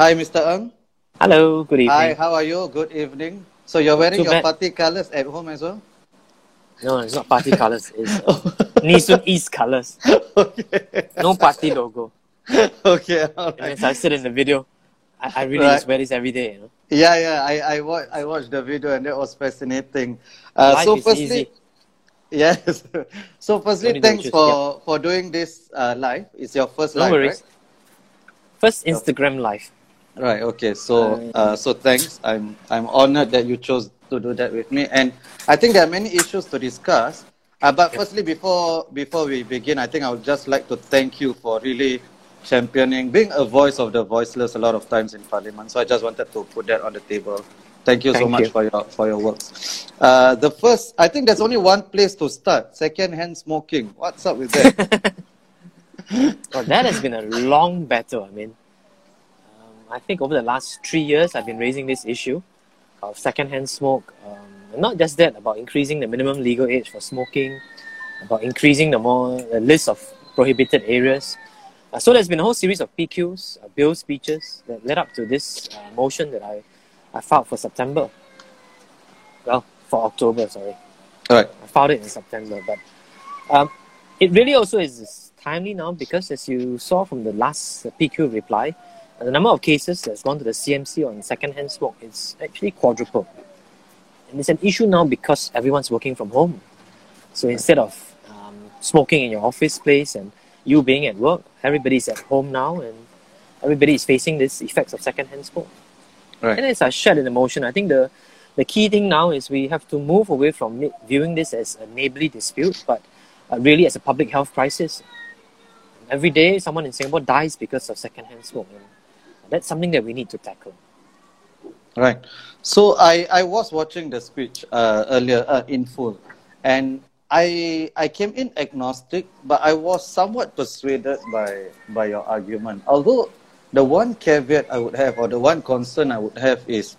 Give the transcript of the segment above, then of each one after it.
Hi, Mr. Ng. Hello, good evening. Hi, how are you? Good evening. So you're wearing Too your bad. party colors at home as well? No, it's not party colors. It's uh, Nee Soon East colors. okay. No party logo. okay. All right. as I said in the video, I, I really Right. just wear this every day. You know? Yeah, yeah. I I watched I watched the video and that was fascinating. Uh, Life so is firstly, easy. yes. so firstly, Don't need to thanks for for doing this uh, live. It's your first No live, worries. First Instagram live. Right? Okay. So uh, so thanks. I'm I'm honored that you chose to do that with me, and I think there are many issues to discuss. Uh, but firstly, before before we begin, I think I would just like to thank you for really championing, being a voice of the voiceless a lot of times in Parliament. So I just wanted to put that on the table. Thank you so much you. for your for your works. Uh, the first, I think there's only one place to start: second-hand smoking. What's up with that? Well, that has been a long battle. I mean, I think over the last three years, I've been raising this issue of secondhand smoke. Um, not just that, about increasing the minimum legal age for smoking, about increasing the more the list of prohibited areas. Uh, so there's been a whole series of PQs, uh, bill speeches that led up to this uh, motion that I, I filed for September. Well, for October, sorry. All right. I filed it in September, but um, it really also is timely now because, as you saw from the last PQ reply, the number of cases that's gone to the CMC on secondhand smoke is actually quadrupled. And it's an issue now because everyone's working from home. So instead of um, smoking in your office place and you being at work, everybody's at home now and everybody is facing these effects of secondhand smoke. Right. And as I shared in the motion, I think the the key thing now is we have to move away from viewing this as a neighborly dispute, but uh, really as a public health crisis. Every day, someone in Singapore dies because of secondhand smoke. And that's something that we need to tackle. Right. So I, I was watching the speech uh, earlier uh, in full, and I I came in agnostic, but I was somewhat persuaded by by your argument. Although the one caveat I would have, or the one concern I would have, is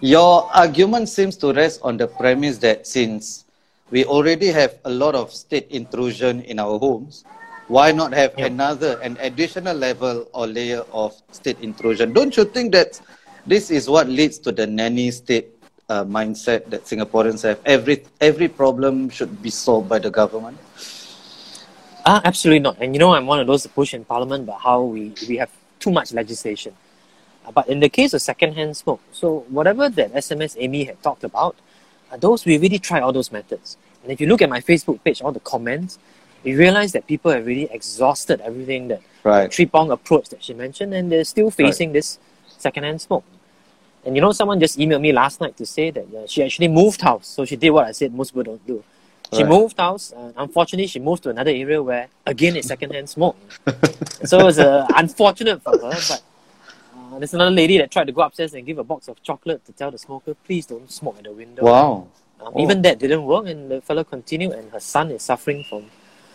your argument seems to rest on the premise that since we already have a lot of state intrusion in our homes, why not have another, an additional level or layer of state intrusion? Don't you think that this is what leads to the nanny state uh, mindset that Singaporeans have? Every every problem should be solved by the government. Ah, absolutely not. And you know, I'm one of those that push in Parliament about how we, we have too much legislation. Uh, But in the case of secondhand smoke, so whatever that SMS Amy had talked about, uh, those we really try all those methods. And if you look at my Facebook page, all the comments, you realize that people have really exhausted everything that Right. three prong approach that she mentioned, and they're still facing this secondhand smoke. And you know, someone just emailed me last night to say that uh, she actually moved house, so she did what I said most people don't do. She Right. moved house. Uh, unfortunately, she moved to another area where again it's secondhand smoke. so it was uh, unfortunate for her. But uh, there's another lady that tried to go upstairs and give a box of chocolate to tell the smoker, please don't smoke at the window. Wow. Um, Oh. Even that didn't work, and the fellow continued, and her son is suffering from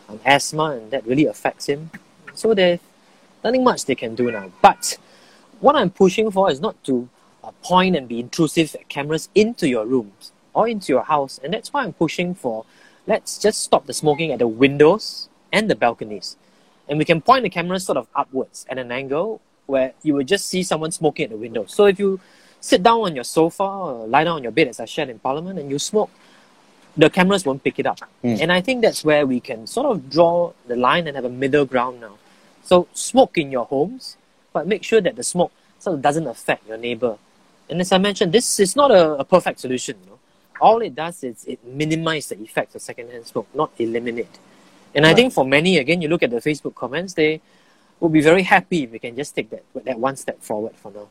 um, asthma, and that really affects him. So there's nothing much they can do now. But what I'm pushing for is not to uh, point and be intrusive cameras into your rooms or into your house, and that's why I'm pushing for let's just stop the smoking at the windows and the balconies, and we can point the cameras sort of upwards at an angle where you will just see someone smoking at the window. So if you sit down on your sofa or lie down on your bed as I shared in Parliament and you smoke, the cameras won't pick it up. Mm. And I think that's where we can sort of draw the line and have a middle ground now. So smoke in your homes, but make sure that the smoke sort of doesn't affect your neighbor. And as I mentioned, this is not a, a perfect solution. You know? All it does is it minimizes the effects of secondhand smoke, not eliminate. And I think for many, again, you look at the Facebook comments, they will be very happy if we can just take that that one step forward for now.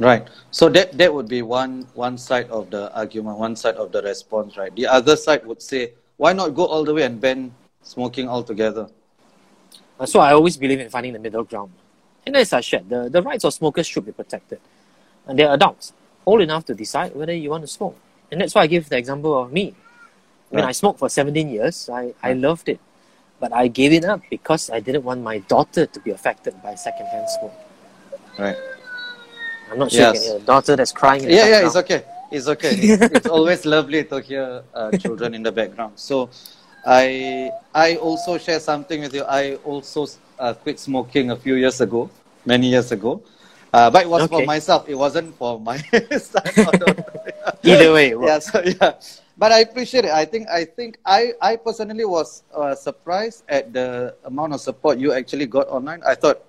Right. So that that would be one one side of the argument, one side of the response, right? The other side would say, why not go all the way and ban smoking altogether? Uh, so I always believe in finding the middle ground. And as I shared, the, the rights of smokers should be protected. And they're adults, old enough to decide whether you want to smoke. And that's why I give the example of me. When Right. I smoked for 17 years, I, I loved it. But I gave it up because I didn't want my daughter to be affected by secondhand smoke. Right. I'm not sure you Yes. can hear daughter that's crying Yeah, yeah, it's okay. It's okay. It's, it's always lovely to hear uh, children in the background. So, I I also share something with you. I also uh, quit smoking a few years ago, many years ago. Uh, but it was for myself. It wasn't for my son. daughter. Either way, yeah. So yeah, but I appreciate it. I think I think I I personally was uh, surprised at the amount of support you actually got online. I thought,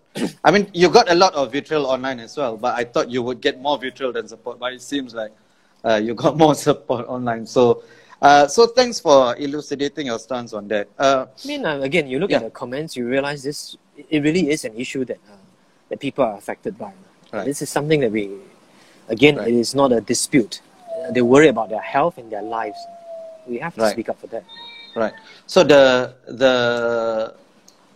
I mean, you got a lot of vitriol online as well, but I thought you would get more vitriol than support. But it seems like uh, you got more support online. So. Uh, so thanks for elucidating your stance on that. Uh, I mean, uh, again, you look Yeah. at the comments, you realize this. It really is an issue that uh, that people are affected by. Right. This is something that we, again, Right. it is not a dispute. Uh, they worry about their health and their lives. We have to Right. speak up for that. Right. So the the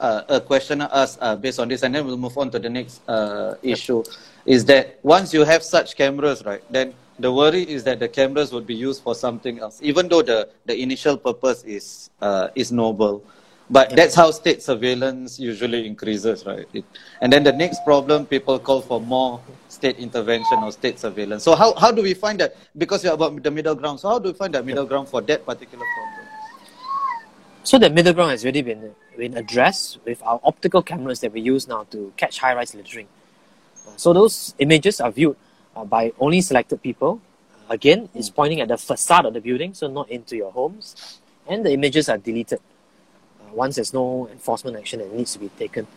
uh, a questioner asked uh, based on this, and then we'll move on to the next uh, issue, is that once you have such cameras, right, then the worry is that the cameras would be used for something else, even though the, the initial purpose is uh, is noble. But that's how state surveillance usually increases, right? It, and then the next problem, people call for more state intervention or state surveillance. So how, how do we find that? Because you're about the middle ground. So how do we find that middle ground for that particular problem? So the middle ground has already been, been addressed with our optical cameras that we use now to catch high-rise littering. Uh, so those images are viewed uh, by only selected people. Uh, again, it's pointing at the facade of the building, so not into your homes. And the images are deleted uh, once there's no enforcement action that needs to be taken.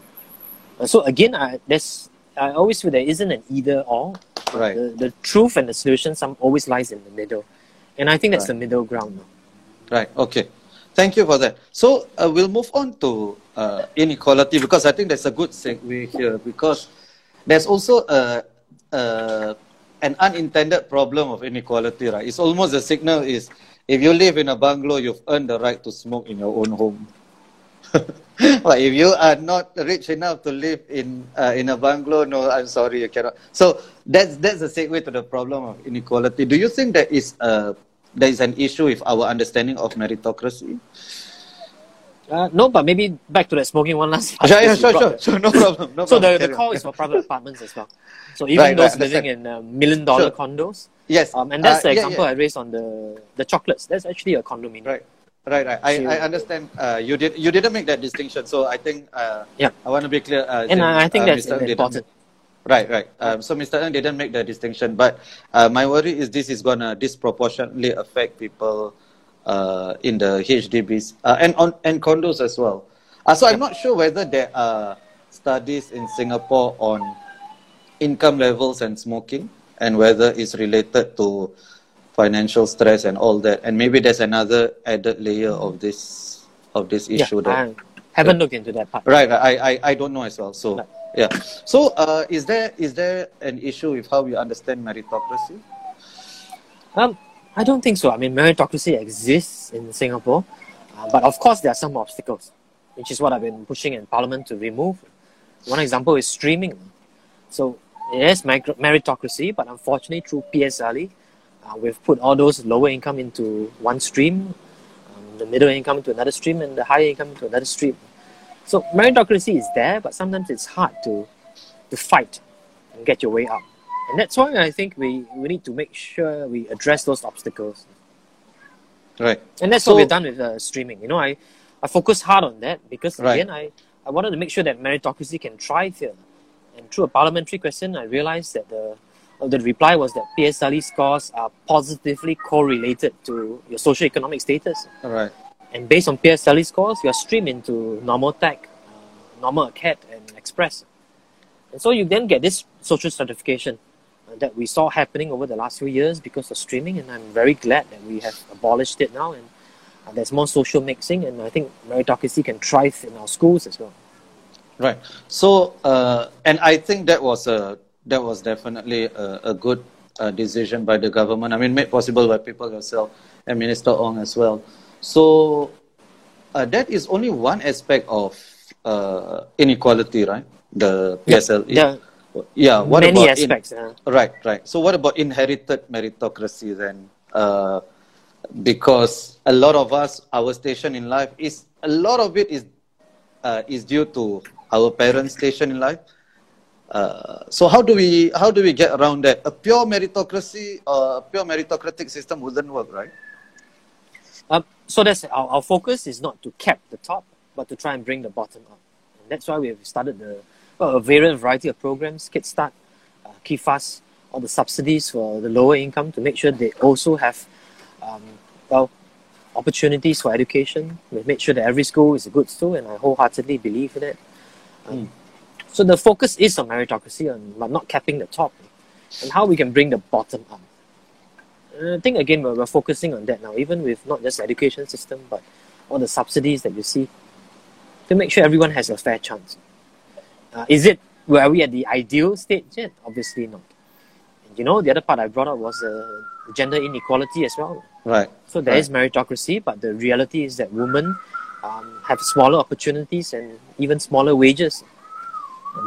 Uh, so again, I, there's, I always feel there isn't an either or. Right. The, the truth and the solution some always lies in the middle. And I think that's Right. the middle ground now. Right. Okay. Thank you for that. So uh, we'll move on to uh, inequality because I think that's a good segue here because there's also a, a an unintended problem of inequality. Right. It's almost the signal is if you live in a bungalow, you've earned the right to smoke in your own home. but if you are not rich enough to live in uh, in a bungalow, no, I'm sorry, you cannot. So that's that's a segue to the problem of inequality. Do you think there is a there is an issue with our understanding of meritocracy? Uh, no, but maybe back to the smoking one last time. Yeah, yeah, sure, sure, the- sure, no problem. No So the, problem. the on. call is for private apartments as well. So even Right, right, those living in uh, million dollar Sure. condos. Yes, Um, and that's uh, the yeah, example yeah. I raised on the, the chocolates. That's actually a condominium. Right, right, right. I, So- I understand. Uh, you did you didn't make that distinction, so I think uh, Yeah. I want to be clear. Uh, And James, I, think uh, that's Mr. Ng didn't important. Right, right. Um, so Mr. Ng didn't make the distinction, but uh, my worry is this is going to disproportionately affect people uh, in the HDBs uh, and on and condos as well. Uh, so I'm not sure whether there are studies in Singapore on income levels and smoking and whether it's related to financial stress and all that. And maybe there's another added layer of this of this Yeah, issue that I haven't looked into that part. Right, I, I, I don't know as well. So. Yeah. So uh, is there is there an issue with how we understand meritocracy? Um, I don't think so. I mean, meritocracy exists in Singapore, uh, but of course there are some obstacles, which is what I've been pushing in Parliament to remove. One example is streaming. So yes, meritocracy, but unfortunately through PSLE, uh, we've put all those lower income into one stream, um, the middle income into another stream, and the higher income into another stream. So meritocracy is there, but sometimes it's hard to to fight and get your way up. And that's why I think we, we need to make sure we address those obstacles. Right. And that's So- what we've done with uh, streaming. You know, I, I focus hard on that because, Right. again, I, I wanted to make sure that meritocracy can thrive here. And through a parliamentary question, I realized that the, uh, the reply was that PSLE scores are positively correlated to your socioeconomic status. All right. And based on PSLE scores, you're streamed into normal tech, uh, normal CAT, and express. And so you then get this social stratification uh, that we saw happening over the last few years because of streaming. And I'm very glad that we have abolished it now. And uh, there's more social mixing. And I think meritocracy can thrive in our schools as well. Right. So uh, and I think that was a that was definitely a, a good uh, decision by the government. I mean, made possible by people yourself and Minister Ong as well. So uh, that is only one aspect of uh, inequality, right? The PSLE. There Yeah. What many about in- aspects. uh, Right, right. So what about inherited meritocracy then? Uh, because a lot of us, our station in life is a lot of it is uh, is due to our parents' station in life. Uh, so how do we how do we get around that? A pure meritocracy, uh, a pure meritocratic system wouldn't work, right? Um, so that's our, our focus is not to cap the top, but to try and bring the bottom up. And that's why we've started the well, a varied variety of programs, Kickstart, uh, KIFAS, all the subsidies for the lower income to make sure they also have, um, well, opportunities for education. We've made sure that every school is a good school, and I wholeheartedly believe in it. Um, So the focus is on meritocracy, and but not capping the top, and how we can bring the bottom up. I think again we're, we're focusing on that now, even with not just education system, but all the subsidies that you see, to make sure everyone has a fair chance. Uh, is it were we at the ideal state yet? Obviously not. And you know, the other part I brought up was uh, gender inequality as well. Right. So there Right. is meritocracy, but the reality is that women um, have smaller opportunities and even smaller wages,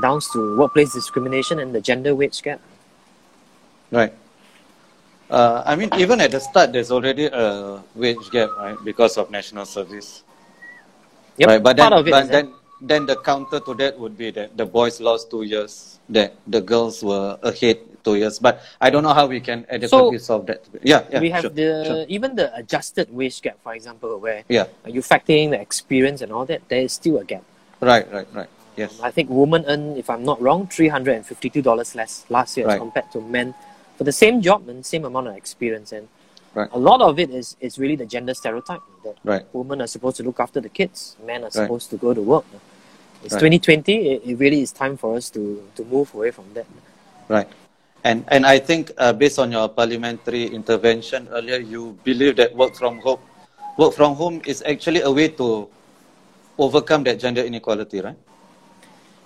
down to workplace discrimination and the gender wage gap. Right. Uh, I mean, even at the start, there's already a wage gap, right, because of national service. Yep, right. But then, part of it but then, then the counter to that would be that the boys lost two years, that the girls were ahead two years. But I don't know how we can adequately solve that. Yeah, yeah. we have sure, the sure. even the adjusted wage gap, for example, where Yeah. you factor in the experience and all that, there is still a gap. Right, right, right. Yes. I think women earn, if I'm not wrong, three hundred and fifty-two dollars less last year as compared to men for the same job and same amount of experience. And Right. a lot of it is is really the gender stereotype that Right. women are supposed to look after the kids, men are supposed to go to work. It's Right. 2020. It, it really is time for us to to move away from that. Right. And and I think uh, based on your parliamentary intervention earlier, you believe that work from home, work from home is actually a way to overcome that gender inequality, right?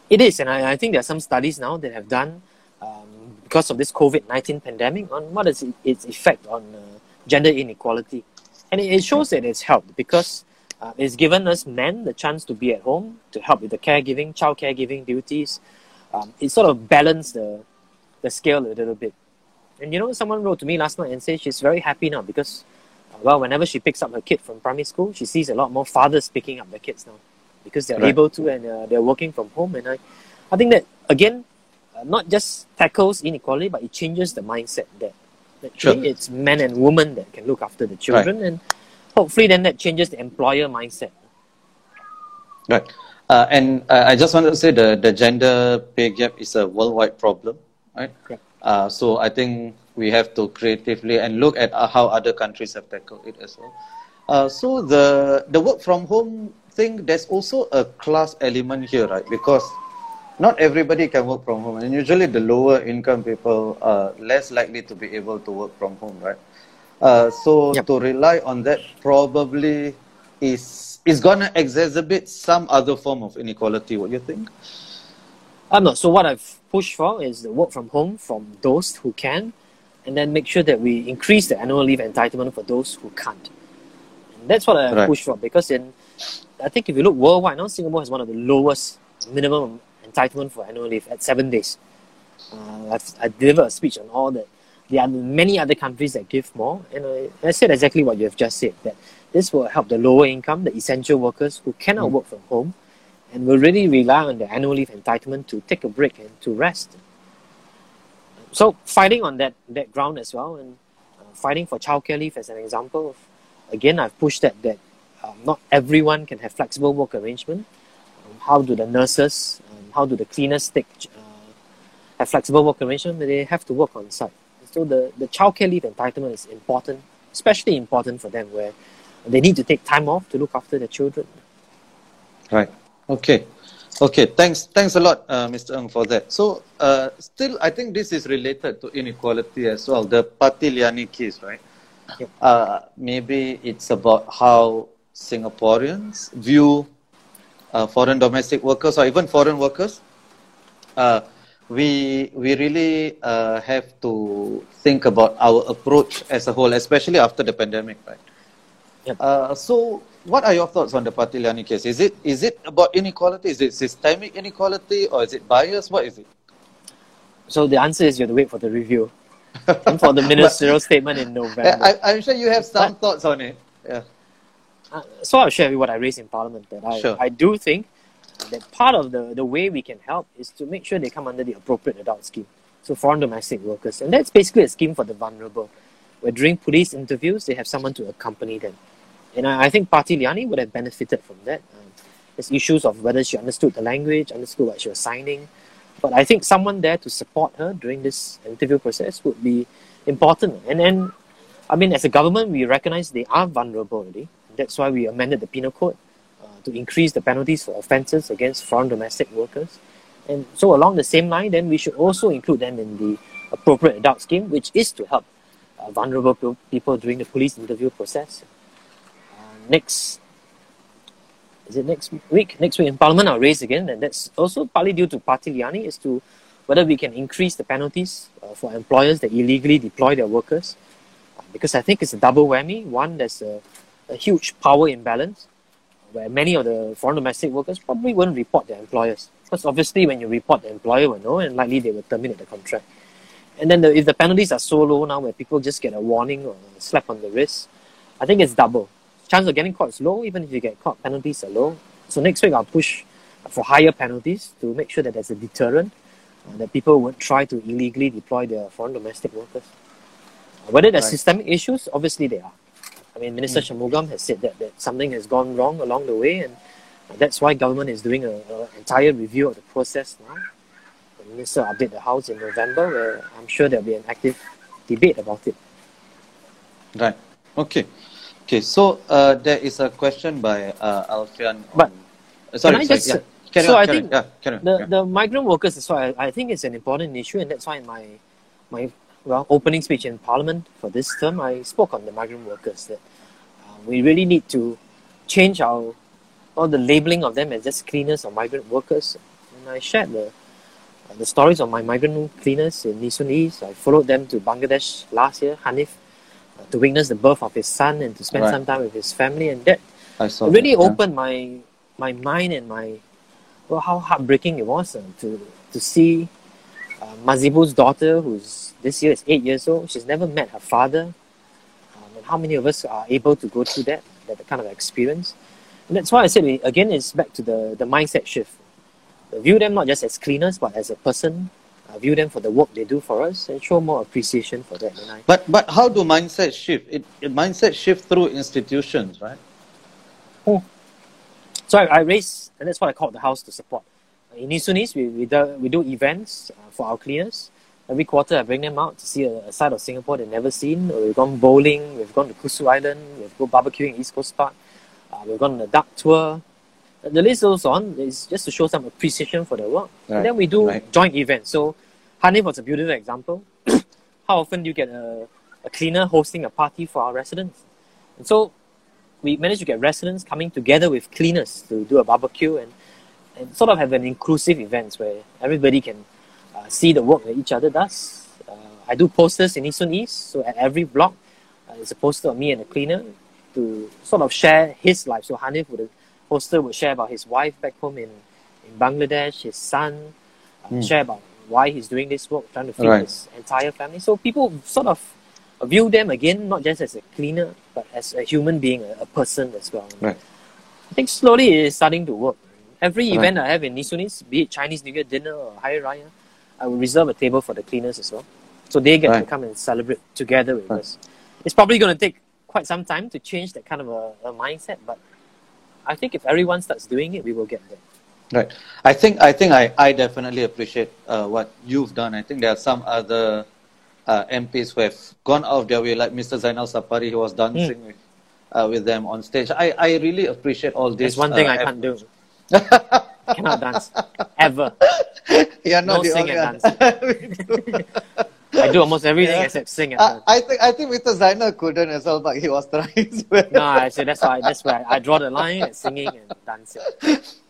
It is, and I, I think there are some studies now that have done um, because of this COVID 19 pandemic on what is its effect on uh, gender inequality. And it, it shows that it's helped because uh, it's given us men the chance to be at home to help with the caregiving, child caregiving duties. Um, it sort of balanced the, the scale a little bit. And you know, someone wrote to me last night and said she's very happy now because, uh, well, whenever she picks up her kid from primary school, she sees a lot more fathers picking up their kids now because they're Right. able to and uh, they're working from home. And I, I think that again, uh, not just tackles inequality, but it changes the mindset that actually Sure. it's men and women that can look after the children, and hopefully then that changes the employer mindset. Right. Uh, and uh, I just wanted to say the, the gender pay gap is a worldwide problem, right? Yeah. Uh, so I think we have to creatively and look at uh, how other countries have tackled it as well. Uh, so the the work from home thing, there's also a class element here, right? Because not everybody can work from home, and usually the lower income people are less likely to be able to work from home, right? Uh, so Yep. to rely on that probably is is gonna exacerbate some other form of inequality. What you think? Um, no, so what I've pushed for is the work from home from those who can, and then make sure that we increase the annual leave entitlement for those who can't. And that's what I've Right. pushed for because in, I think if you look worldwide now, Singapore has one of the lowest minimum entitlement for annual leave at seven days. Uh, I've, I delivered a speech on all that. There are many other countries that give more, and I, I said exactly what you have just said that this will help the lower income, the essential workers who cannot Mm. work from home, and will really rely on the annual leave entitlement to take a break and to rest. So fighting on that that ground as well, and uh, fighting for childcare leave as an example. Of, again, I've pushed that that um, not everyone can have flexible work arrangement. Um, how do the nurses, how do the cleaners take uh, have flexible work arrangement? But they have to work on site. So the the childcare leave entitlement is important, especially important for them where they need to take time off to look after their children. Right. Okay. Okay. Thanks. Thanks a lot, uh, Mr. Ng, for that. So, uh, still, I think this is related to inequality as well. The Parti Liyani case, right? Yep. Uh, maybe it's about how Singaporeans view uh, foreign domestic workers or even foreign workers. Uh, we we really uh, have to think about our approach as a whole, especially after the pandemic, right? Yep. Uh, so, what are your thoughts on the Parti Liyani case? Is it is it about inequality? Is it systemic inequality, or is it bias? What is it? So the answer is you have to wait for the review and for the ministerial statement in November. I, I'm sure you have some thoughts on it. Yeah. Uh, so I'll share with you what I raised in Parliament. That I, Sure. I do think that part of the, the way we can help is to make sure they come under the appropriate adult scheme. So foreign domestic workers. And that's basically a scheme for the vulnerable, where during police interviews, they have someone to accompany them. And I, I think Parti Liyani would have benefited from that. Um, there's issues of whether she understood the language, understood what she was signing. But I think someone there to support her during this interview process would be important. And then, I mean, as a government, we recognize they are vulnerable already. That's why we amended the penal code uh, to increase the penalties for offences against foreign domestic workers. And so, along the same line, then we should also include them in the appropriate adult scheme, which is to help uh, vulnerable people during the police interview process. Uh, next, is it next week? Next week in Parliament, I'll raise again, and that's also partly due to Parti Liyani, as to whether we can increase the penalties uh, for employers that illegally deploy their workers. Because I think it's a double whammy. One, there's a, a huge power imbalance where many of the foreign domestic workers probably won't report their employers. Because obviously, when you report, the employer will know, and likely they will terminate the contract. And then the, if the penalties are so low now, where people just get a warning or a slap on the wrist, I think it's double. Chance of getting caught is low, even if you get caught, penalties are low. So next week I'll push for higher penalties to make sure that there's a deterrent, uh, that people won't try to illegally deploy their foreign domestic workers. Whether there's right. systemic issues, obviously there are. I mean, Minister mm. Shanmugam has said that, that something has gone wrong along the way, and that's why government is doing an entire review of the process now minister update the House in November, where I'm sure there'll be an active debate about it. Right. Okay. Okay. So uh, there is a question by uh, Alfian. But uh, sorry, can I sorry, just, yeah. Carry so on, I think yeah, on, the, yeah. the migrant workers is why I, I think it's an important issue, and that's why in my my well opening speech in Parliament for this term, I spoke on the migrant workers that uh, we really need to change our all the labeling of them as just cleaners or migrant workers. And I shared the the stories of my migrant cleaners in Soon East. I followed them to Bangladesh last year, Hanif, uh, to witness the birth of his son and to spend right. some time with his family. And that really that, opened yeah. my my mind and my well, how heartbreaking it was uh, to to see uh, Mazibu's daughter, who's this year is eight years old. She's never met her father. Um, and how many of us are able to go through that that kind of experience? And that's why I said again, it's back to the the mindset shift view them not just as cleaners but as a person uh, view them for the work they do for us and show more appreciation for that I, but but how do mindset shift it, it mindset shift through institutions right oh. so I, I raise and that's what I call the house to support in East we, we, do, we do events uh, for our cleaners every quarter I bring them out to see a, a side of Singapore they've never seen we've gone bowling we've gone to Kusu Island we've gone barbecuing East Coast Park uh, we've gone on a duck tour the list goes on It's just to show some appreciation for their work. Right. And then we do right. joint events. So Hanif was a beautiful example. How often do you get a, a cleaner hosting a party for our residents? And so we managed to get residents coming together with cleaners to do a barbecue and, and sort of have an inclusive event where everybody can uh, see the work that each other does. Uh, I do posters in Soon East, so at every block uh, there's a poster of me and a cleaner to sort of share his life. So Hanif would poster would share about his wife back home in, in Bangladesh, his son, uh, mm. share about why he's doing this work, trying to feed right. his entire family. So people sort of view them again, not just as a cleaner, but as a human being, a, a person as well. Right. I think slowly it is starting to work. Every right. event I have in East, be it Chinese New Year dinner or Hari Raya, I will reserve a table for the cleaners as well. So they get right. to come and celebrate together with us. It's probably going to take quite some time to change that kind of a, a mindset, but I think if everyone starts doing it, we will get there. Right. I think I think I, I definitely appreciate uh, what you've done. I think there are some other uh, MPs who have gone out of their way, like Mr. Zainal Sapari, who was dancing mm. with uh, with them on stage. I, I really appreciate all this. There's one thing uh, I can't do. I cannot dance ever. Yeah, no, no sing and dance. I do almost everything yeah. except sing. I, I think I think Mr. Zainal couldn't as well, but he was trying. no, I say that's why that's why I draw the line at singing and dancing.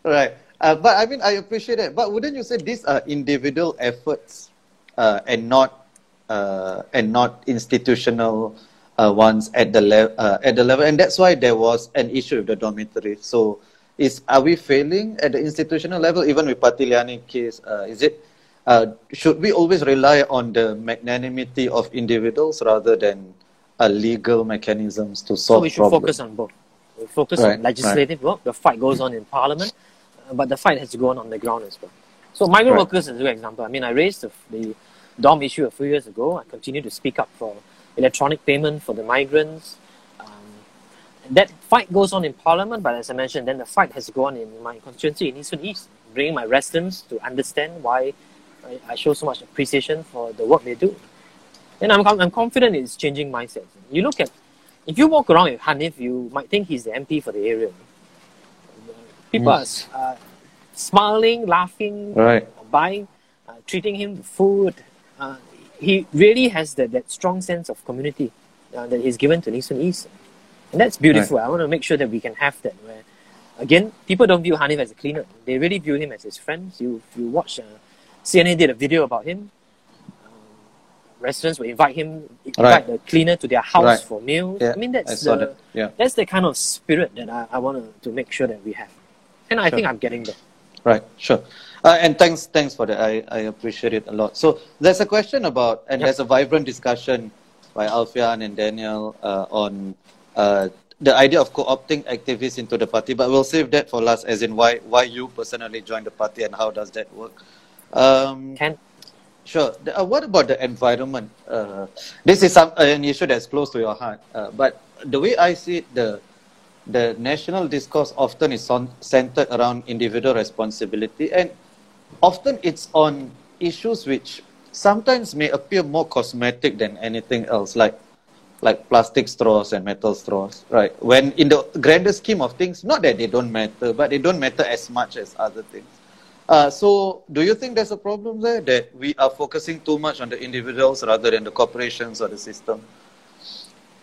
Right, uh, but I mean I appreciate it. But wouldn't you say these are individual efforts uh, and not uh, and not institutional uh, ones at the level uh, at the level, and that's why there was an issue with the dormitory. So, is are we failing at the institutional level, even with Parti Liyani case? Uh, is it uh, should we always rely on the magnanimity of individuals rather than uh, legal mechanisms to solve So we should problems? focus on both. We focus right, on legislative right. work. The fight goes on in parliament, uh, but the fight has to go on on the ground as well. So migrant right. workers is a good example. I mean, I raised the, the DOM issue a few years ago. I continue to speak up for electronic payment for the migrants. That fight goes on in parliament, but as I mentioned, then the fight has to go on in my constituency in Soon East, bringing my residents to understand why I, I show so much appreciation for the work they do. And I'm, I'm confident it's changing mindsets. You look at, if you walk around with Hanif, you might think he's the MP for the area. People mm. are uh, smiling, laughing, right. buying, uh, treating him food. Uh, he really has that, that strong sense of community uh, that he's given to Soon East. And that's beautiful. Right. I want to make sure that we can have that. Where, again, people don't view Hanif as a cleaner. They really view him as his friend. You, you watch, uh, CNN did a video about him. Um, residents will invite him, invite right. the cleaner to their house right. for meals. Yeah, I mean, that's I the, that. Yeah. that's the kind of spirit that I, I want to make sure that we have. And I sure. think I'm getting there. Right, sure. Uh, and thanks, thanks for that. I, I appreciate it a lot. So there's a question about, and there's a vibrant discussion by Alfian and Daniel uh, on uh, the idea of co-opting activists into the party, but we'll save that for last, as in why why you personally joined the party and how does that work. Um, Can sure. Uh, what about the environment? Uh, this is some, uh, an issue that's close to your heart, uh, but the way I see it, the the national discourse often is on, centered around individual responsibility, and often it's on issues which sometimes may appear more cosmetic than anything else, like like plastic straws and metal straws, right? When in the grander scheme of things, not that they don't matter, but they don't matter as much as other things. Uh, so, do you think there's a problem there that we are focusing too much on the individuals rather than the corporations or the system?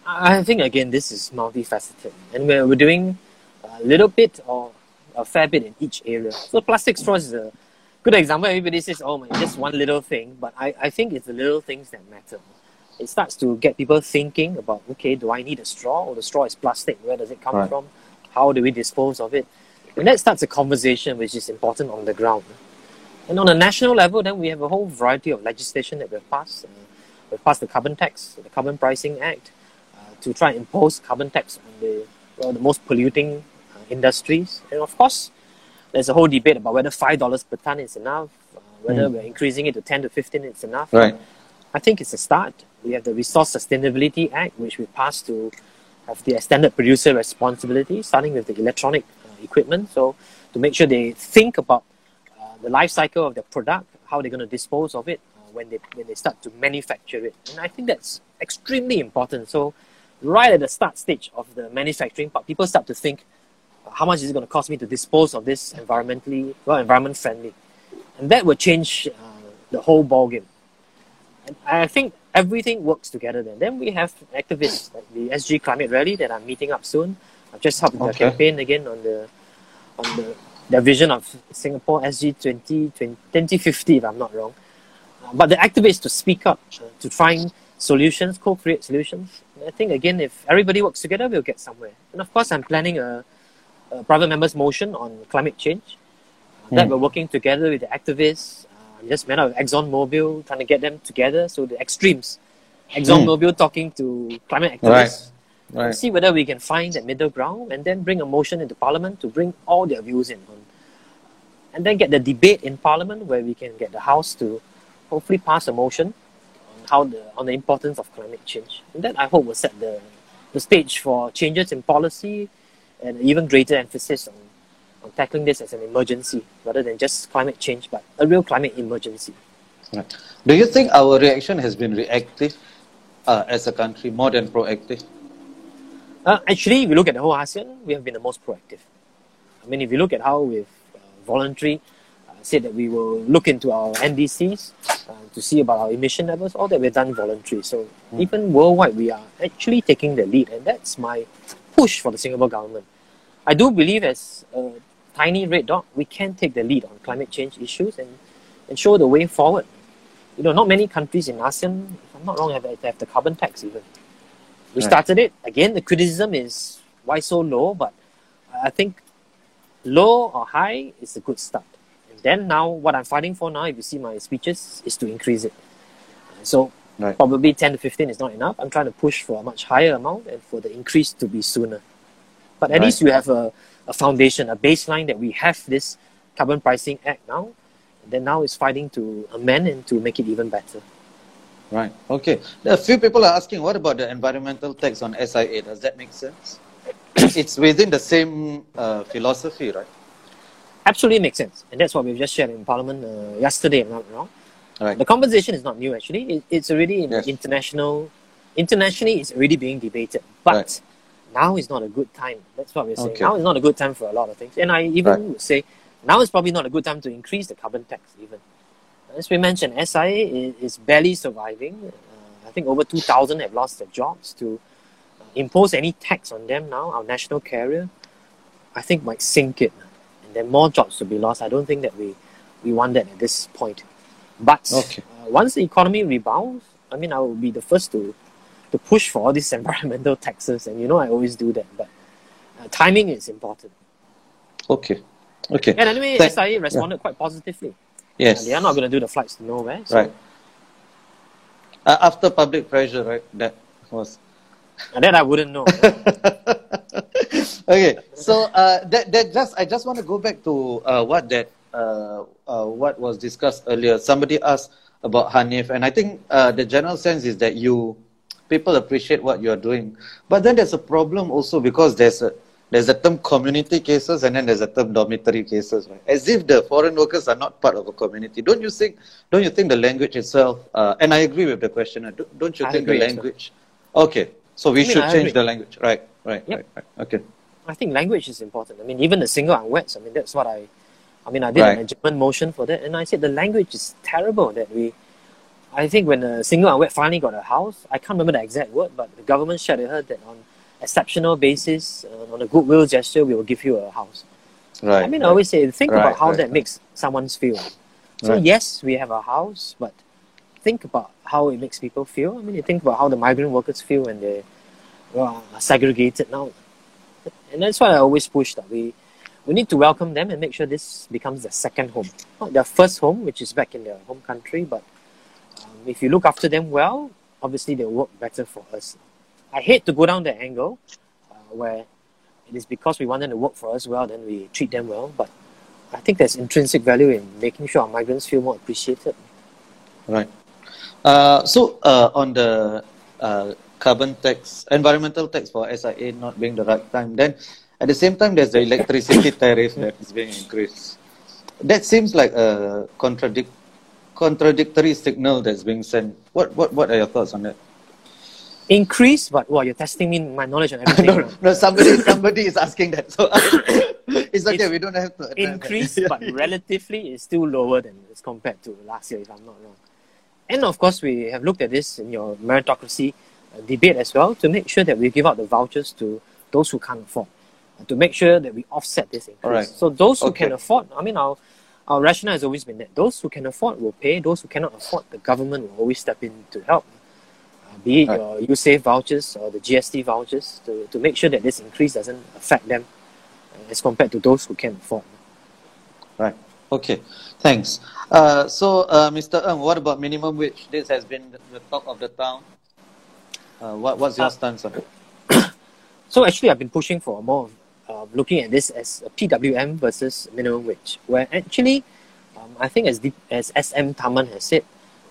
I think again, this is multifaceted, and we're, we're doing a little bit or a fair bit in each area. So, plastic straws is a good example. Everybody says, "Oh my, just one little thing," but I, I think it's the little things that matter it starts to get people thinking about okay, do I need a straw or the straw is plastic? Where does it come right. from? How do we dispose of it? And that starts a conversation which is important on the ground. And on a national level, then we have a whole variety of legislation that we've passed. Uh, we've passed the carbon tax, the Carbon Pricing Act, uh, to try and impose carbon tax on the, well, the most polluting uh, industries. And of course, there's a whole debate about whether $5 per ton is enough, uh, whether mm. we're increasing it to 10 to 15 is enough. Right. I think it's a start. We have the Resource Sustainability Act, which we passed to have the extended producer responsibility, starting with the electronic uh, equipment. So to make sure they think about uh, the life cycle of their product, how they're going to dispose of it uh, when they when they start to manufacture it. And I think that's extremely important. So right at the start stage of the manufacturing part, people start to think, uh, how much is it going to cost me to dispose of this environmentally, well, environment friendly, and that will change uh, the whole ballgame. And I think everything works together then. Then we have activists like the SG Climate Rally that are meeting up soon. I've just helped okay. the campaign again on the on the their vision of Singapore SG 20, 20, 2050, if I'm not wrong. Uh, but the activists to speak up, uh, to find solutions, co-create solutions. And I think again, if everybody works together, we'll get somewhere. And of course, I'm planning a, a private members motion on climate change. Uh, mm. That we're working together with the activists, just met up with ExxonMobil, trying to get them together. So the extremes, ExxonMobil mm. talking to climate activists. Right. Right. See whether we can find that middle ground and then bring a motion into Parliament to bring all their views in. On, and then get the debate in Parliament where we can get the House to hopefully pass a motion on how the on the importance of climate change. And that I hope will set the, the stage for changes in policy and even greater emphasis on on tackling this as an emergency rather than just climate change, but a real climate emergency. Right. Do you think our reaction has been reactive uh, as a country more than proactive? Uh, actually, if you look at the whole ASEAN, we have been the most proactive. I mean, if you look at how we've uh, voluntary uh, said that we will look into our NDCs uh, to see about our emission levels, all that we've done voluntary. So mm. even worldwide, we are actually taking the lead, and that's my push for the Singapore government. I do believe as a tiny red dot, we can take the lead on climate change issues and, and show the way forward. You know, not many countries in ASEAN, if I'm not wrong, have, have the carbon tax even. We right. started it. Again, the criticism is why so low, but I think low or high is a good start. And then now, what I'm fighting for now, if you see my speeches, is to increase it. So right. probably 10 to 15 is not enough. I'm trying to push for a much higher amount and for the increase to be sooner. But at right. least you have a a foundation, a baseline that we have this carbon pricing act now. Then now it's fighting to amend and to make it even better. Right. Okay. A few people are asking, what about the environmental tax on SIA? Does that make sense? it's within the same uh, philosophy, right? Absolutely makes sense, and that's what we've just shared in Parliament uh, yesterday. I'm not wrong. Right. The conversation is not new actually. It, it's already in Yes. international, internationally it's already being debated. But Right. Now is not a good time. That's what we're saying. Okay. Now is not a good time for a lot of things. And I even Right. would say now is probably not a good time to increase the carbon tax even. As we mentioned, SIA is, is barely surviving. Uh, I think over 2,000 have lost their jobs. To uh, impose any tax on them now, our national carrier, I think might sink it. And then more jobs to be lost. I don't think that we, we want that at this point. But Okay. uh, once the economy rebounds, I mean, I will be the first to, to push for all these environmental taxes. And you know, I always do that. But uh, timing is important. Okay. Okay. And anyway, SIA responded quite positively. Yes. And they are not going to do the flights to nowhere. So, Right. Uh, after public pressure, right? That was. And that I wouldn't know. okay, so uh, that that just I just want to go back to uh, what that uh, uh, what was discussed earlier. Somebody asked about Hanif, and I think uh, the general sense is that you people appreciate what you are doing, but then there's a problem also because there's a there's a term community cases and then there's a term dormitory cases, right? As if the foreign workers are not part of a community. Don't you think? Don't you think the language itself? Uh, and I agree with the questioner. Don't, don't you I think the language? Okay, so we I mean, should I change agree. the language. Right, right, Yep. right, right. Okay. I think language is important. I mean, even the single unweds, I mean, that's what I, I mean, I did Right. an adjournment motion for that, and I said the language is terrible that we, I think when a single unwed finally got a house, I can't remember the exact word, but the government shared with her that on exceptional basis, uh, on a goodwill gesture, we will give you a house. Right. I mean, I always say, think Right, about how right, that right. makes someone's feel. So Right. yes, we have a house, but think about how it makes people feel. I mean, you think about how the migrant workers feel when they well, are segregated now. And that's why I always push that we we need to welcome them and make sure this becomes their second home, not their first home, which is back in their home country. But if you look after them well, obviously they'll work better for us. I hate to go down that angle uh, where it is because we want them to work for us well, then we treat them well. But I think there's intrinsic value in making sure our migrants feel more appreciated. Right. Uh, so uh, on the uh, carbon tax, environmental tax for SIA not being the right time, then at the same time there's the electricity tariff that is being increased. That seems like a contradict contradictory signal that's being sent. What what what are your thoughts on that? Increase, but well, you're testing me my knowledge on everything. no, no, somebody somebody is asking that, so it's okay. It's we don't have to increase, but relatively it's still lower than as compared to last year, if I'm not wrong. And of course, we have looked at this in your meritocracy uh, debate as well to make sure that we give out the vouchers to those who can't afford, to make sure that we offset this increase. Alright. So those who Okay. can afford, I mean, our our rationale has always been that those who can afford will pay, those who cannot afford, the government will always step in to help. Uh, be it Right. your USAVE vouchers or the GST vouchers to, to make sure that this increase doesn't affect them uh, as compared to those who can afford. Right. Okay. Thanks. Uh, so, uh, Mr. Ng, what about minimum wage? This has been the, talk of the town. Uh, what, what's your Uh, stance on it? So actually, I've been pushing for more of uh, looking at this as a PWM versus minimum wage, where actually, um, I think as as SM Tharman has said,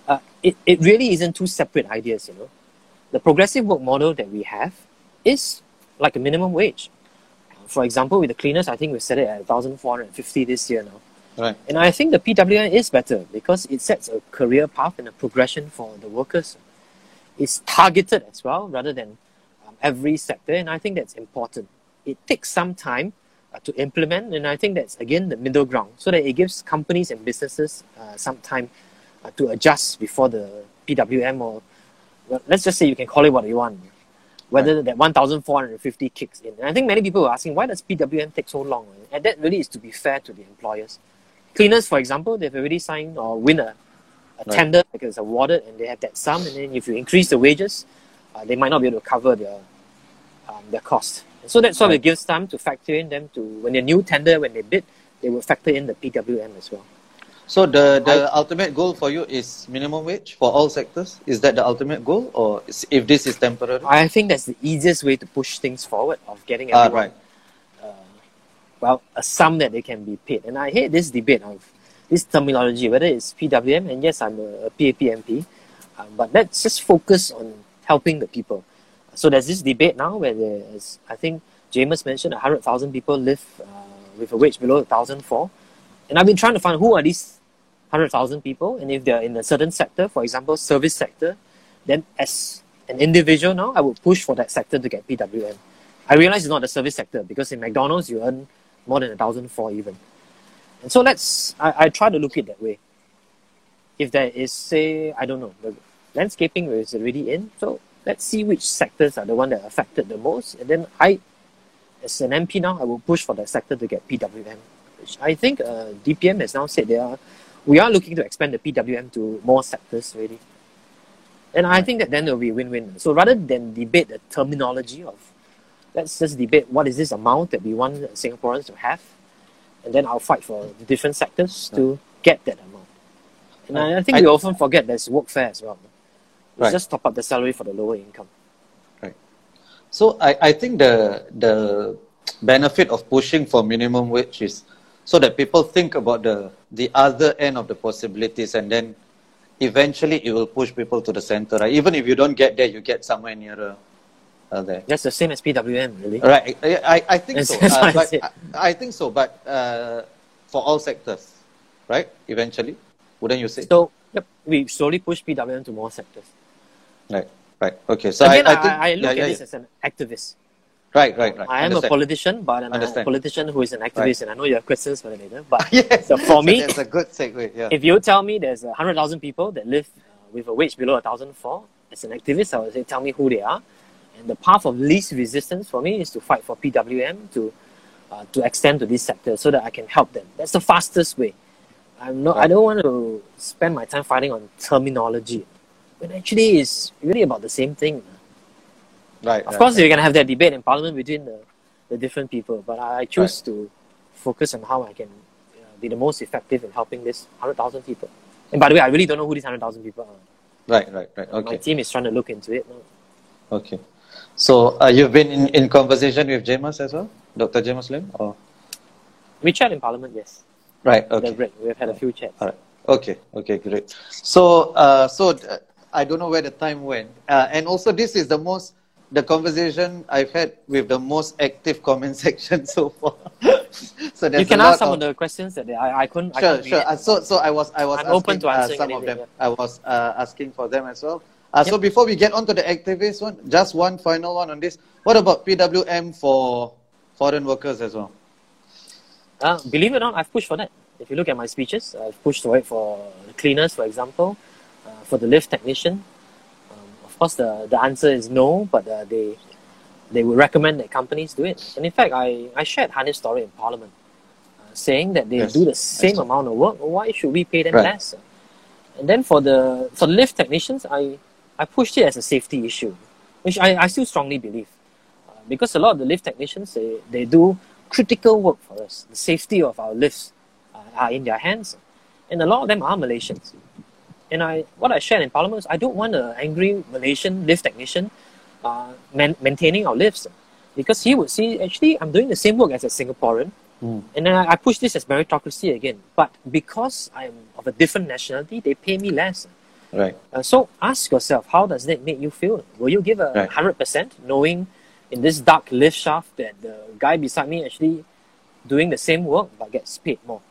uh, it, it really isn't two separate ideas. You know, the progressive work model that we have is like a minimum wage. For example, with the cleaners, I think we set it at 1,450 this year now. Right. And I think the PWM is better because it sets a career path and a progression for the workers. It's targeted as well rather than um, every sector, and I think that's important. It takes some time uh, to implement, and I think that's again the middle ground so that it gives companies and businesses uh, some time uh, to adjust before the PWM or well, let's just say you can call it what you want. Whether that 1,450 kicks in. And I think many people are asking, why does PWM take so long? And that really is to be fair to the employers. Cleaners, for example, they've already signed or win a, a Right. tender because it's awarded and they have that sum. And then if you increase the wages, uh, they might not be able to cover their, um, their cost. So that's why it Right. gives time to factor in them to, when they new tender, when they bid, they will factor in the PWM as well. So, the, the ultimate goal for you is minimum wage for all sectors? Is that the ultimate goal? Or is, if this is temporary? I think that's the easiest way to push things forward of getting Ah, everyone right. uh, well, a sum that they can be paid. And I hate this debate of this terminology, whether it's PWM, and yes, I'm a, a PAP MP, um, but let's just focus on helping the people. So there's this debate now where there's, I think James mentioned 100,000 people live uh, with a wage below 1,004. And I've been trying to find who are these 100,000 people, and if they're in a certain sector, for example, service sector, then as an individual now, I would push for that sector to get PWM. I realize it's not the service sector because in McDonald's you earn more than a thousand four even. And so let's I, I try to look it that way. If there is say I don't know, landscaping is already in, so let's see which sectors are the one that are affected the most. And then I as an MP now I will push for that sector to get PWM. Which I think uh, DPM has now said they are we are looking to expand the PWM to more sectors really. And I think that then there will be win-win. So rather than debate the terminology of let's just debate what is this amount that we want Singaporeans to have, and then I'll fight for the different sectors to get that amount. And I, I think I- we often forget there's workfare as well. It's Right. just top up the salary for the lower income. Right. So I, I think the the benefit of pushing for minimum wage is so that people think about the the other end of the possibilities and then eventually it will push people to the center. Right? Even if you don't get there, you get somewhere nearer uh, there. That's the same as PWM, really. Right. I, I, I think so. That's Uh, I but. I, I think so. But uh, for all sectors, right? Eventually, wouldn't you say? So yep, we slowly push PWM to more sectors. Right. Right. Okay. So Again, I, I, I think I, look yeah, at yeah, this yeah. as an activist. Right. Right. Right. I am a politician, but I'm a politician who is an activist, and I know you have questions for later. But yes. So for me- that's a good segue. Yeah. if you tell me there's a hundred thousand people that live uh, with a wage below a thousand four, as an activist, I would say tell me who they are, and the path of least resistance for me is to fight for PWM to uh, to extend to this sector so that I can help them. That's the fastest way. I'm not. I don't want to spend my time fighting on terminology, when actually it's really about the same thing. right. Of right, course, right. you're gonna have that debate in Parliament between the, the different people, but I I choose to focus on how I can uh, be the most effective in helping this hundred thousand people. And by the way, I really don't know who these hundred thousand people are. Right. Right. Right. Okay. My team is trying to look into it. now. Okay. So uh, you've been in, in conversation with James as well, Dr. James Lim, or We chat in Parliament, yes. right? Okay. We've had a few chats. All right. Okay. Okay. Great. So, uh, so uh, I don't know where the time went, uh, and also this is the most the conversation I've had with the most active comment section so far. so You can ask some of, of the questions that I, I couldn't. I Sure, can't sure. Uh, so, so I was, I was I'm asking open to uh, some of anything, them. I was uh, asking for them as well. Uh, So before we get on to the activist one, just one final one on this. What about PWM for foreign workers as well? Uh, believe it or not, I've pushed for that. If you look at my speeches, I've pushed for it for cleaners, for example, for the lift technician. Um, of course, the, the answer is no, but uh, they they would recommend that companies do it. And in fact, I, I shared Hanif's story in Parliament, uh, saying that they Yes, do the same amount of work. Why should we pay them Right. less? And then for the for the lift technicians, I I pushed it as a safety issue, which I, I still strongly believe, uh, because a lot of the lift technicians they, they do critical work for us. The safety of our lifts uh, are in their hands, and a lot of them are Malaysians. And I what I shared in Parliament is I don't want an angry Malaysian lift technician uh, man, maintaining our lifts, because he would see actually I'm doing the same work as a Singaporean. Mm. And then I, I push this as meritocracy again. But because I'm of a different nationality, they pay me less. Right. Uh, so ask yourself, how does that make you feel? Will you give a hundred percent, knowing in this dark lift shaft that the guy beside me actually doing the same work but gets paid more?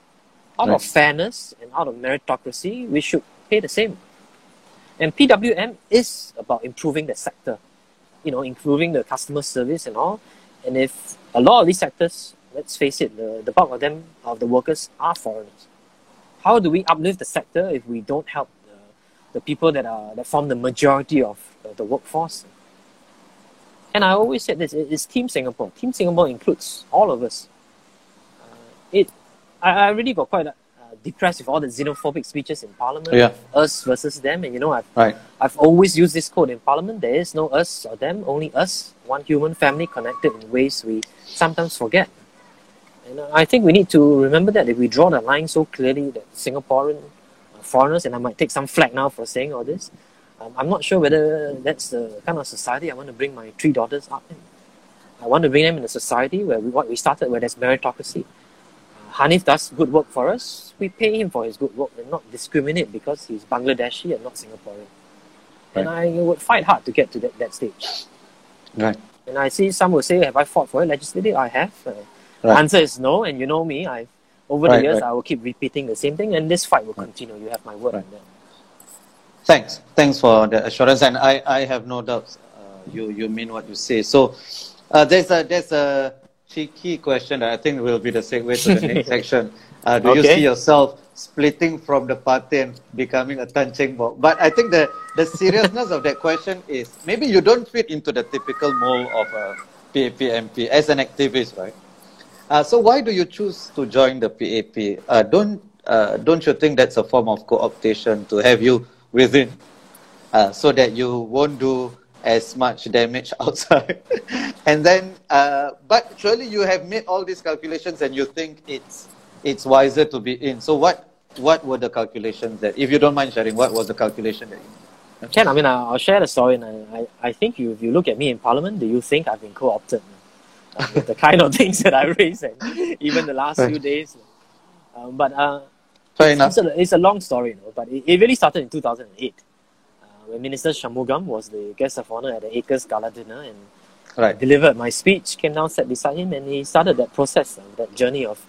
Out of fairness and out of meritocracy, we should pay the same. And PWM is about improving the sector, you know, improving the customer service and all. And if a lot of these sectors, let's face it, the, the bulk of them, of the workers, are foreigners. How do we uplift the sector if we don't help the, the people that are that form the majority of the, the workforce? And I always said this: it- it's Team Singapore. Team Singapore includes all of us. Uh, it, I, I really got quite uh, depressed with all the xenophobic speeches in Parliament. Yeah. Us versus them, and you know, I've Right. I've always used this quote in Parliament there is no us or them, only us, one human family connected in ways we sometimes forget. And uh, I think we need to remember that if we draw the line so clearly that Singaporean uh, foreigners, and I might take some flack now for saying all this, um, I'm not sure whether that's the kind of society I want to bring my three daughters up in. I want to bring them in a society where we, what we started, where there's meritocracy. Hanif does good work for us. We pay him for his good work and not discriminate because he's Bangladeshi and not Singaporean. And I would fight hard to get to that, that stage. Right. And I see some will say, Have I fought for it legislatively? I have. Uh, The Right. answer is no, and you know me, I've, over the years, right. I will keep repeating the same thing, and this fight will continue. You have my word Right. on that. Thanks. Thanks for the assurance, and I, I have no doubts. Uh, you you mean what you say. So uh, there's a there's a cheeky question that I think will be the segue to the next section. Uh, do you see yourself splitting from the party and becoming a Tan Cheng? But I think the the seriousness of that question is maybe you don't fit into the typical mold of a PAP MP as an activist, right? Uh, so why do you choose to join the PAP? Uh, don't uh, don't you think that's a form of co-optation to have you within, uh, so that you won't do as much damage outside? and then, uh, but surely you have made all these calculations and you think it's it's wiser to be in. So what what were the calculations that, if you don't mind sharing, what was the calculation that you? Ken, I mean, I- I'll share the story, and I, I, I think you, if you look at me in Parliament, do you think I've been co-opted? Uh, with the kind of things that I raised, and even the last few days. Um, but uh, Fair enough. it's, a, it's a long story, you know, but it, it really started in 2008 uh, when Minister Shanmugam was the guest of honor at the Acres Gala dinner and Right. delivered my speech, came down, sat beside him, and he started that process, uh, that journey of.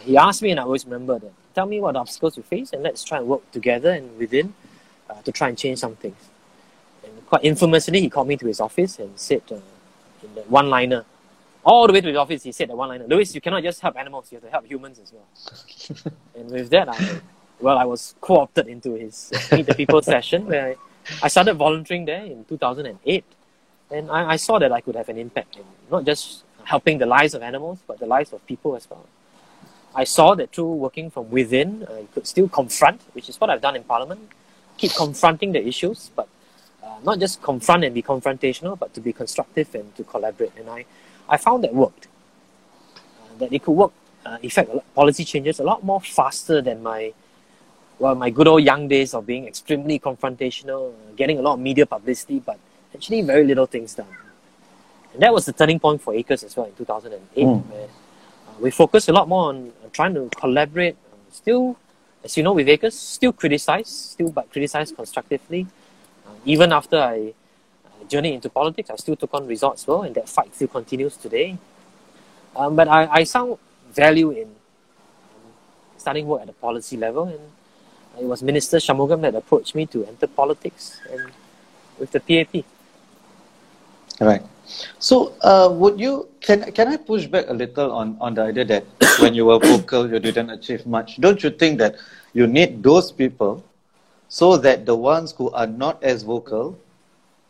He asked me, and I always remember that. Tell me what obstacles you face, and let's try and work together and within uh, to try and change some things. And quite infamously, he called me to his office and said, uh, in that one-liner, all the way to his office, he said that one-liner, Louis, you cannot just help animals, you have to help humans as well. and with that, I, well, I was co-opted into his Meet the People session where I, I started volunteering there in 2008. And I, I saw that I could have an impact in not just helping the lives of animals, but the lives of people as well. I saw that through working from within, I could still confront, which is what I've done in Parliament, keep confronting the issues, but uh, not just confront and be confrontational, but to be constructive and to collaborate. And I, I found that worked. Uh, that it could work, uh, effect policy changes a lot more faster than my, well, my good old young days of being extremely confrontational, getting a lot of media publicity, but actually very little things done. And that was the turning point for Acres as well in 2008, Mm. where uh, we focused a lot more on trying to collaborate, uh, still, as you know, with Acres, still criticize, still but criticize constructively. Uh, even after I uh, journeyed into politics, I still took on Resorts World, and that fight still continues today. Um, but I, I found value in um, starting work at the policy level, and it was Minister Shanmugam that approached me to enter politics and with the PAP. Right. So, uh, would you can can I push back a little on on the idea that when you were vocal, you didn't achieve much? Don't you think that you need those people so that the ones who are not as vocal,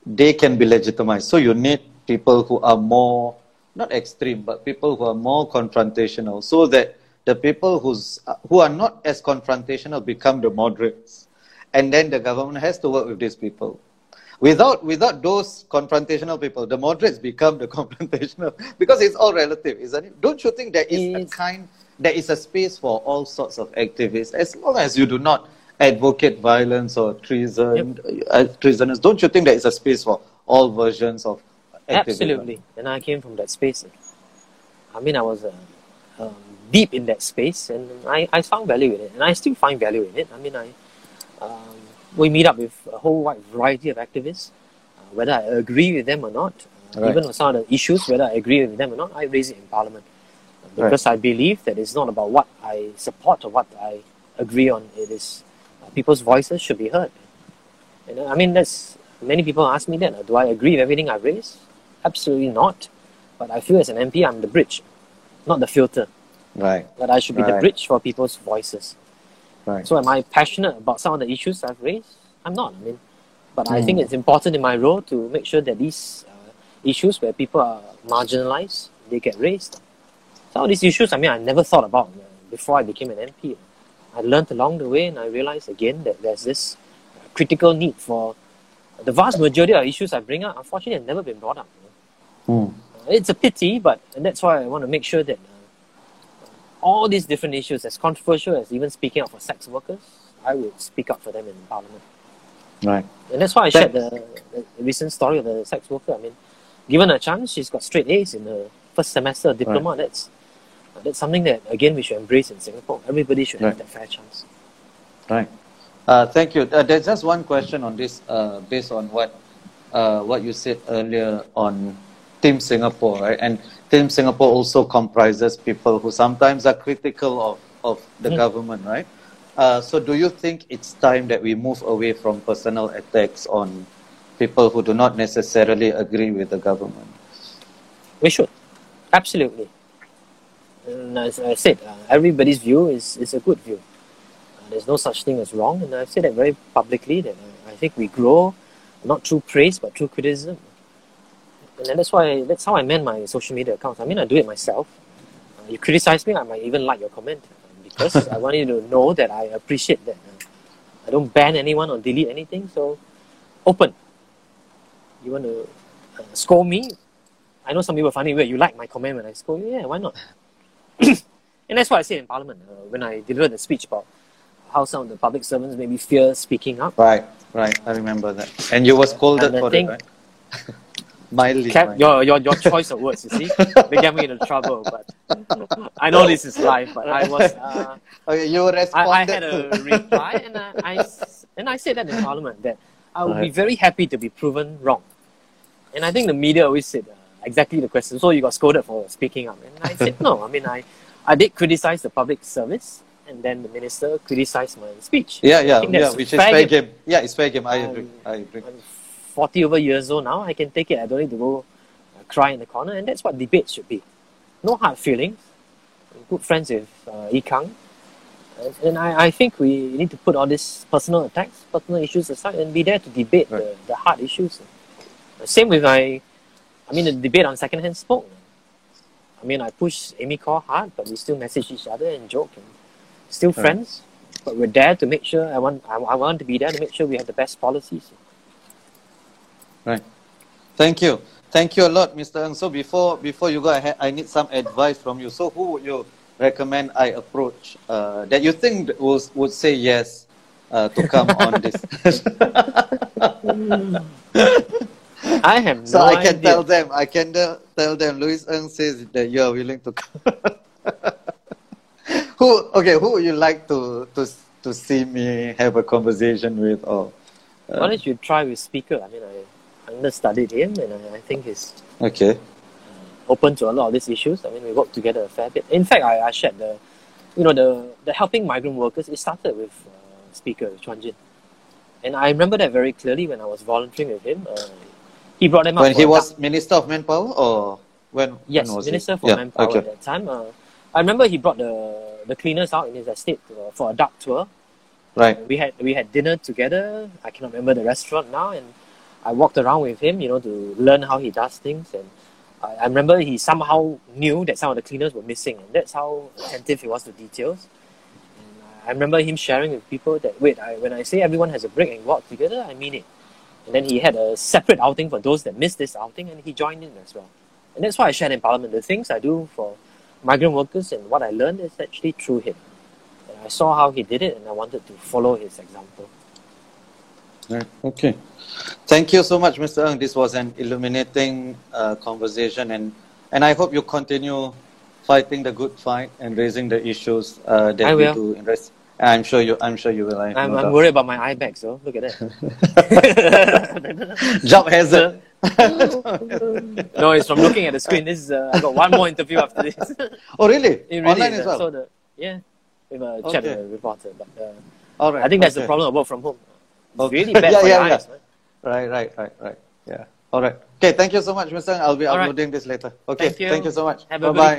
they can be legitimized? So you need people who are more not extreme, but people who are more confrontational, so that the people who's who are not as confrontational become the moderates, and then the government has to work with these people. Without without those confrontational people, the moderates become the confrontational because it's all relative, isn't it? Don't you think there is a kind there is a space for all sorts of activists as long as you do not advocate violence or treason uh, treasonous don't you think there is a space for all versions of activism? Absolutely. And I came from that space. I mean, I was uh, um, deep in that space and I, I found value in it. And I still find value in it. I mean, I um, we meet up with a whole wide variety of activists, uh, whether I agree with them or not. Uh, Right. Even on some of the issues, whether I agree with them or not, I raise it in Parliament. Uh, Right. Because I believe that it's not about what I support or what I agree on. It is uh, people's voices should be heard. And uh, I mean, that's many people ask me that. uh, Do I agree with everything I raise? Absolutely not. But I feel as an MP, I'm the bridge, not the filter. Right That I should be the bridge for people's voices. right So am I passionate about some of the issues I've raised? I'm not. I mean, but I Mm. think it's important in my role to make sure that these uh, issues where people are marginalized, they get raised. Some of these issues, I mean, I never thought about uh, before I became an MP. I learned along the way, and I realized again that there's this critical need for the vast majority of issues I bring up. Unfortunately, have never been brought up. you know. Hmm. Uh, It's a pity, but and that's why I want to make sure that uh, all these different issues, as controversial as even speaking up for sex workers, I would speak up for them in Parliament. right And that's why I shared the, the recent story of the sex worker. I mean, given a chance, she's got straight A's in her first semester diploma. That's uh, that's something that again we should embrace in Singapore. Everybody should have Right. that fair chance. Right. Uh, thank you. Uh, there's just one question on this, uh, based on what uh, what you said earlier on Team Singapore, right? And Team Singapore also comprises people who sometimes are critical of of the Mm. government, right? Uh, so, do you think it's time that we move away from personal attacks on people who do not necessarily agree with the government? We should. Absolutely. And as I said, uh, everybody's view is, is a good view. Uh, there's no such thing as wrong, and I've said that very publicly that I think we grow not through praise but through criticism. And then that's why that's how I man my social media accounts. I mean, I do it myself. Uh, you criticize me, I might even like your comment uh, because I want you to know that I appreciate that. Uh, I don't ban anyone or delete anything, so open. You want to uh, scold me? I know some people find it weird. You like my comment when I scold you? Yeah, why not? and that's what I said in Parliament uh, when I delivered the speech about how some of the public servants maybe fear speaking up. Right, right. I remember that. And you were scolded And for think- it, right? Mildly. Cap, mildly. your, your, your choice of words, you see, they get me into trouble. But I know this is live, but I was uh, Okay, you responded. I, I had a reply, and I, I and I said that in Parliament that I would be very happy to be proven wrong. And I think the media always said uh, exactly the question. So you got scolded for speaking up, and I said no. I mean, I I did criticize the public service, and then the minister criticized my speech. Yeah, yeah, yeah, which is fair fair game. game. Yeah, it's fair game. I Um, agree. I agree. I'm 40 over years old now. I can take it. I don't need to go uh, cry in the corner. And that's what debate should be. No hard feelings. Good friends with uh, Ye Kung. And, I, I think we need to put all these personal attacks, personal issues aside and be there to debate the, Right. the hard issues. Uh, Same with my, I mean, the debate on second-hand smoke. I mean, I push Amy Khor hard, but we still message each other and joke and still Right. friends. But we're there to make sure, I want, I, I want to be there to make sure we have the best policies. Right. Thank you. Thank you a lot, Mr. Ng. So before before you go ahead, I need some advice from you. So who would you recommend I approach uh, that you think would, would say yes uh, to come on this? I have so no I can idea. tell them, I can uh, tell them, Louis Ng says that you are willing to come. who, okay, who would you like to, to, to see me have a conversation with or? uh, Why don't you try with speaker? I mean, I understudied him, and I, I think he's Okay. open to a lot of these issues. I mean, we work together a fair bit. In fact, I, I shared the, you know, the the helping migrant workers. It started with uh, speaker Chuan Jin, and I remember that very clearly when I was volunteering with him. Uh, he brought them up When he was Minister of Manpower or when? Yes, when was Minister he? for yeah, Manpower Okay. at that time. Uh, I remember he brought the the cleaners out in his estate to, for a duck tour. Right. We had we had dinner together. I cannot remember the restaurant now, and I walked around with him, you know, to learn how he does things. And I, I remember he somehow knew that some of the cleaners were missing, and that's how attentive he was to details. And I remember him sharing with people that wait, I, when I say everyone has a break and walk together, I mean it. And then he had a separate outing for those that missed this outing, and he joined in as well. And that's why I shared in Parliament. The things I do for migrant workers and what I learned is actually through him. And I saw how he did it, and I wanted to follow his example. Right. Okay. Thank you so much, Mr. Ng. This was an illuminating uh, conversation, and and I hope you continue fighting the good fight and raising the issues uh, that I we will. do in rest. I'm sure you. I'm sure you will. I'm, no I'm worried about my eye bag, so look at that. Job hazard. no, it's from looking at the screen. This is uh, I got one more interview after this. oh, really? It really Online is, as uh, well. So the yeah, with a chat Okay. with a reporter. But uh, All right. I think that's the problem of work from home. Okay. really bad Yeah, for yeah, your yeah. eyes. Right, right, right, right. Yeah. All right. Okay. Thank you so much, Mr. I'll be All right. uploading this later. Okay. Thank you. thank you so much. Have a Bye bye.